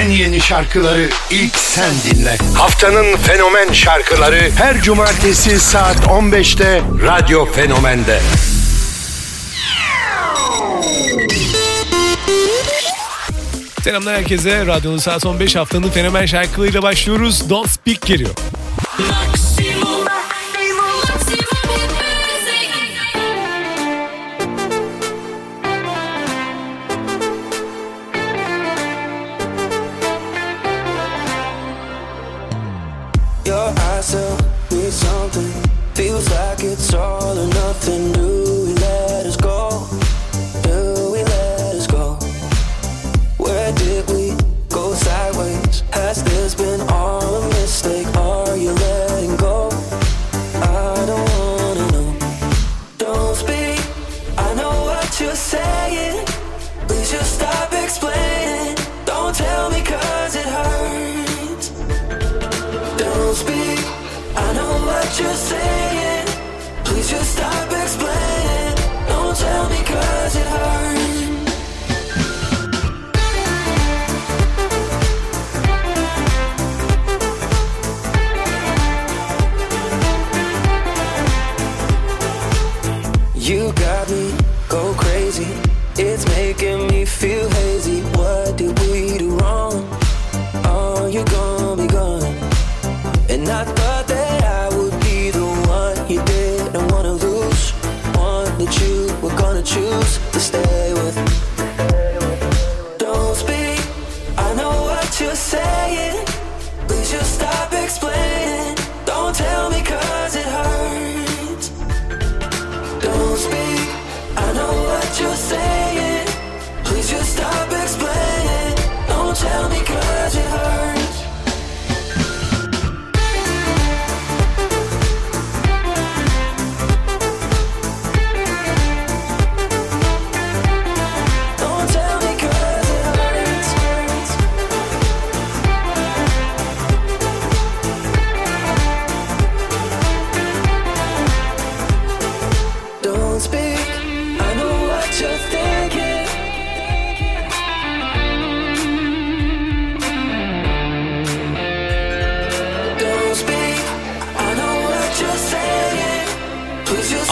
En yeni şarkıları ilk sen dinle. Haftanın fenomen şarkıları her cumartesi saat 15'te Radyo Fenomen'de. Selamlar herkese. Radyonun saat 15 haftanın fenomen şarkılarıyla başlıyoruz. Don't Speak geliyor. Maximum, say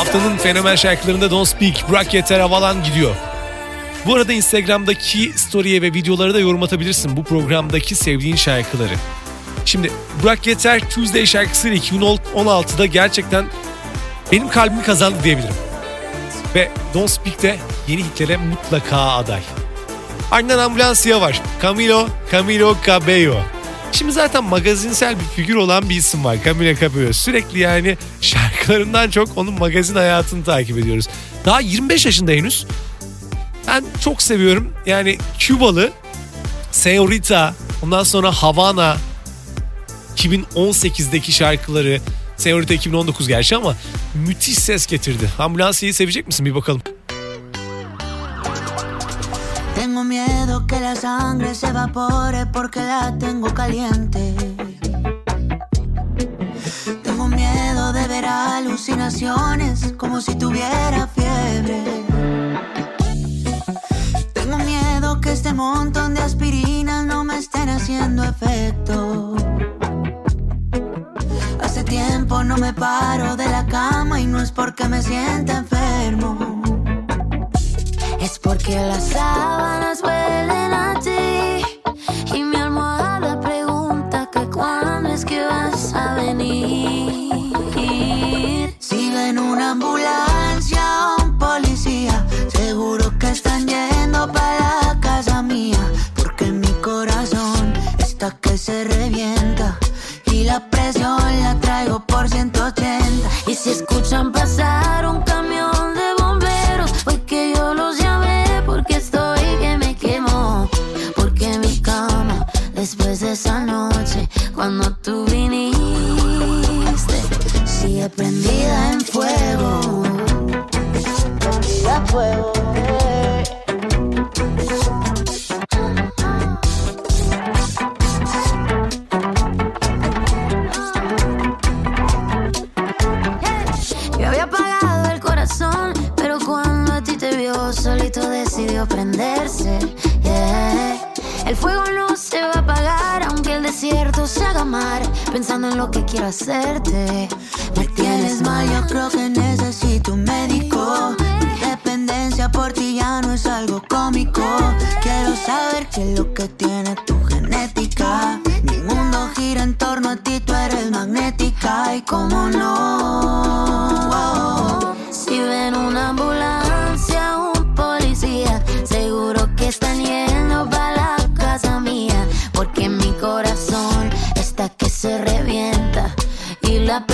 Haftanın fenomen şarkılarında Don't Speak, Bırak Yeter Havalan gidiyor. Bu arada Instagram'daki story'e ve videolara da yorum atabilirsin bu programdaki sevdiğin şarkıları. Şimdi Bırak Yeter Tuesday şarkısıyla 2016'da gerçekten benim kalbimi kazandı diyebilirim. Ve Don't Speak de yeni hitlere mutlaka aday. Ardından Ambulansya var. Camilo, Camilo Cabello. Şimdi zaten magazinsel bir figür olan bir isim var Camilo Cabello. Sürekli yani şarkılarından çok onun magazin hayatını takip ediyoruz. Daha 25 yaşında henüz. Ben çok seviyorum. Yani Kübalı, Senorita, ondan sonra Havana, 2018'deki şarkıları, Senorita 2019 gerçi ama müthiş ses getirdi. Ambulansiyi sevecek misin bir bakalım. Tengo miedo que la sangre se evapore porque la tengo caliente. Tengo miedo de ver alucinaciones como si tuviera fiebre. Tengo miedo que este montón de aspirinas no me estén haciendo efecto. Hace tiempo no me paro de la cama y no es porque me sienta enfermo. Es porque las sábanas huelen a ti y mi almohada pregunta que cuándo es que vas a venir. Si ven una ambulancia o un policía, seguro que están yendo para la casa mía, porque mi corazón está que se revienta y la presión la traigo por 180. Y si escuchan pasar solito decidió prenderse. El fuego no se va a apagar aunque el desierto se haga mar. Pensando en lo que quiero hacerte. Me tienes mal, yo creo que necesito un médico. Mi dependencia por ti ya no es algo cómico. Quiero saber qué es lo que tiene tu genética. Mi mundo gira en torno a ti, tú eres magnética y cómo no.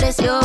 precio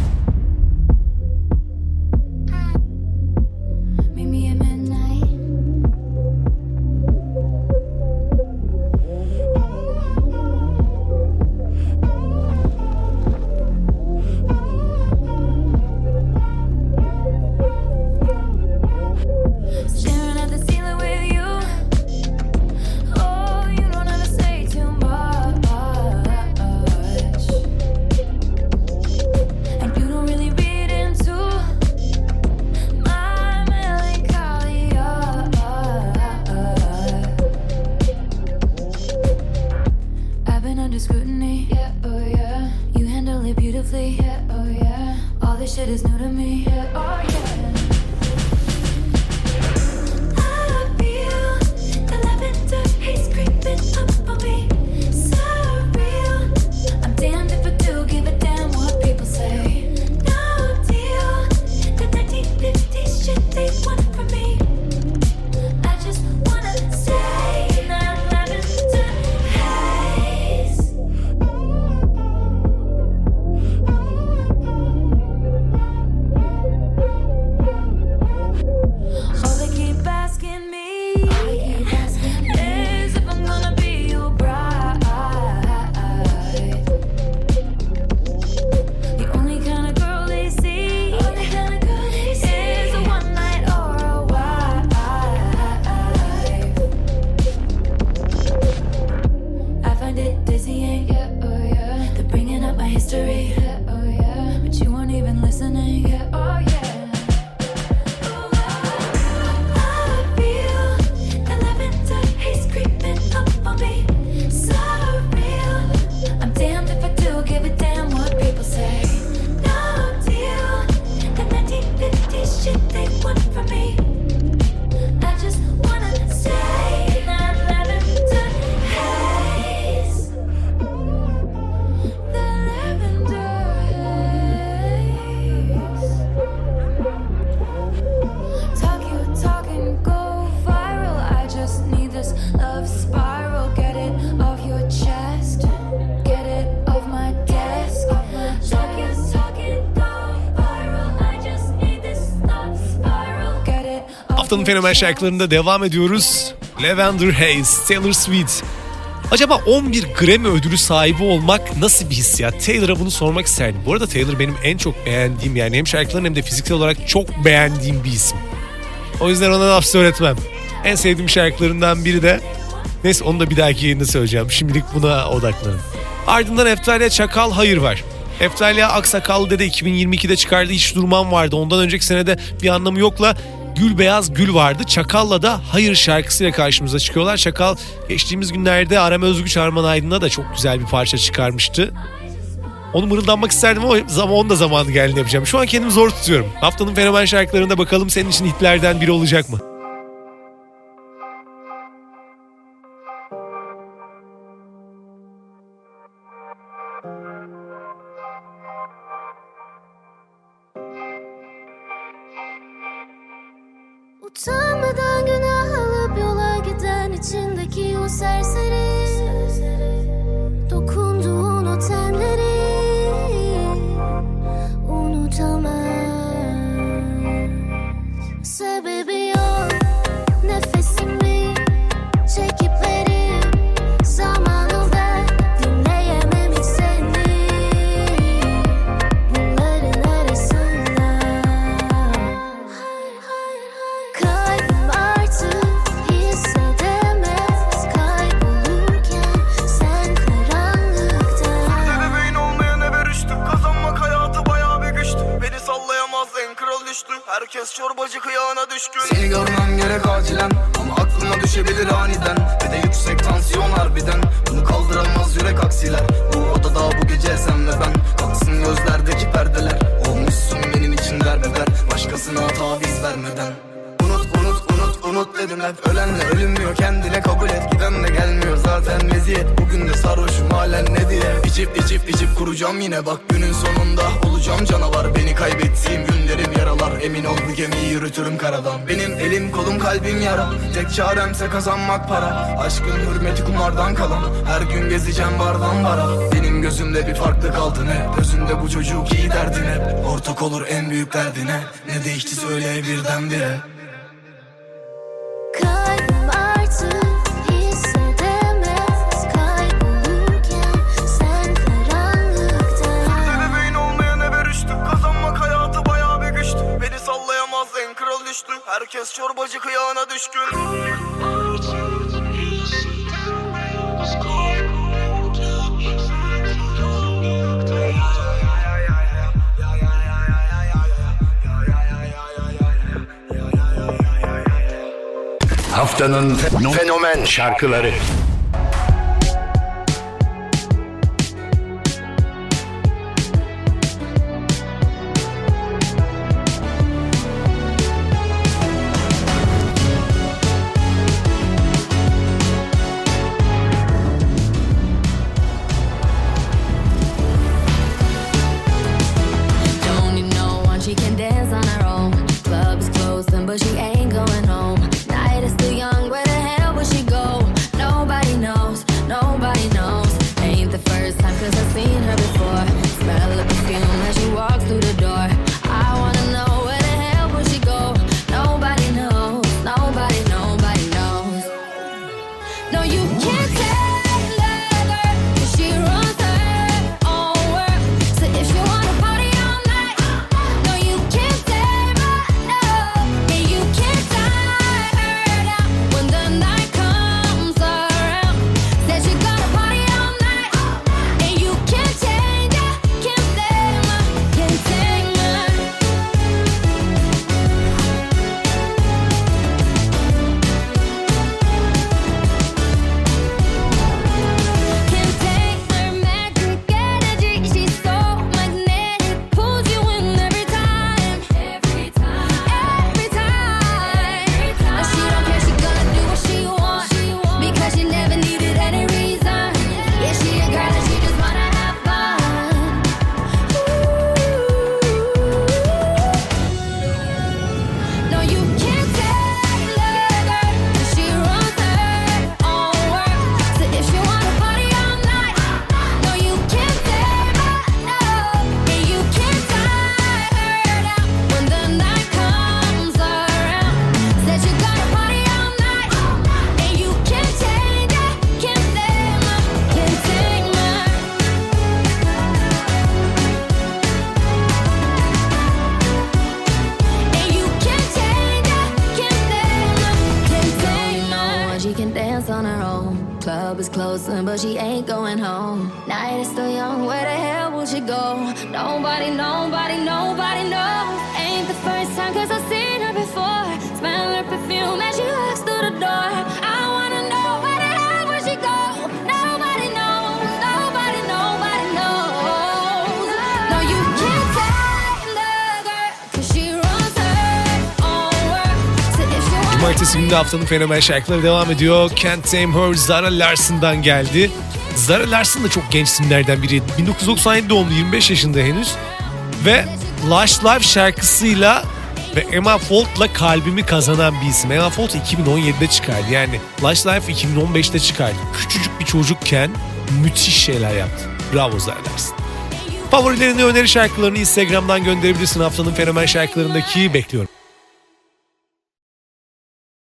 haftanın fenomen şarkılarında devam ediyoruz. Lavender Haze, Taylor Swift. Acaba 11 Grammy ödülü sahibi olmak nasıl bir hissiyat? Taylor'a bunu sormak isterdim. Bu arada Taylor benim en çok beğendiğim yani hem şarkıların hem de fiziksel olarak çok beğendiğim bir isim. O yüzden ona laf söyletmem. En sevdiğim şarkılarından biri de neyse onu da bir dahaki yayında söyleyeceğim. Şimdilik buna odaklanın. Ardından Eftalya Çakal Hayır var. Eftalya Aksakallı dede 2022'de çıkardığı Hiç Durmam vardı. Ondan önceki senede bir anlamı yokla Gül Beyaz Gül vardı. Çakal'la da Hayır şarkısıyla karşımıza çıkıyorlar. Çakal geçtiğimiz günlerde Aram Özgüç Arman Aydın'a da çok güzel bir parça çıkarmıştı. Onu mırıldanmak isterdim ama zaman onun da zamanı geldiğini yapacağım. Şu an kendimi zor tutuyorum. Haftanın fenomen şarkılarında bakalım senin için hitlerden biri olacak mı? içindeki o serseri. Yine bak günün sonunda Olacağım canavar. Beni kaybettiğim günlerim yaralar. Emin ol bu gemiyi yürütürüm karadan. Benim elim kolum kalbim yara. Tek çaremse kazanmak para. Aşkın hürmeti kumardan kalan. Her gün gezeceğim bardan bara. Benim gözümde bir farklı kaldın hep. Gözünde bu çocuk iyi derdin hep. Ortak olur en büyük derdine Ne değişti söyle birdenbire. Herkes çorbacı kıyağına düşkün. Haftanın fenomen şarkıları. you can't she can dance on her own. Club is closing, but she ain't going home. Night is still young, where the hell will she go? Nobody, nobody, nobody knows. Ain't the first time, cause I've seen her before. Smell her perfume as she walks through the door. I Cumartesi günü haftanın fenomen şarkıları devam ediyor. Can't Tame Her Zara Larson'dan geldi. Zara Larson da çok genç isimlerden biri. 1997 doğumlu 25 yaşında henüz. Ve Lush Life şarkısıyla ve Emma Folt'la kalbimi kazanan bir isim. Emma Folt 2017'de çıkardı. Yani Lush Life 2015'te çıkardı. Küçücük bir çocukken müthiş şeyler yaptı. Bravo Zara Larson. Favorilerini öneri şarkılarını Instagram'dan gönderebilirsin. Haftanın fenomen şarkılarındaki bekliyorum.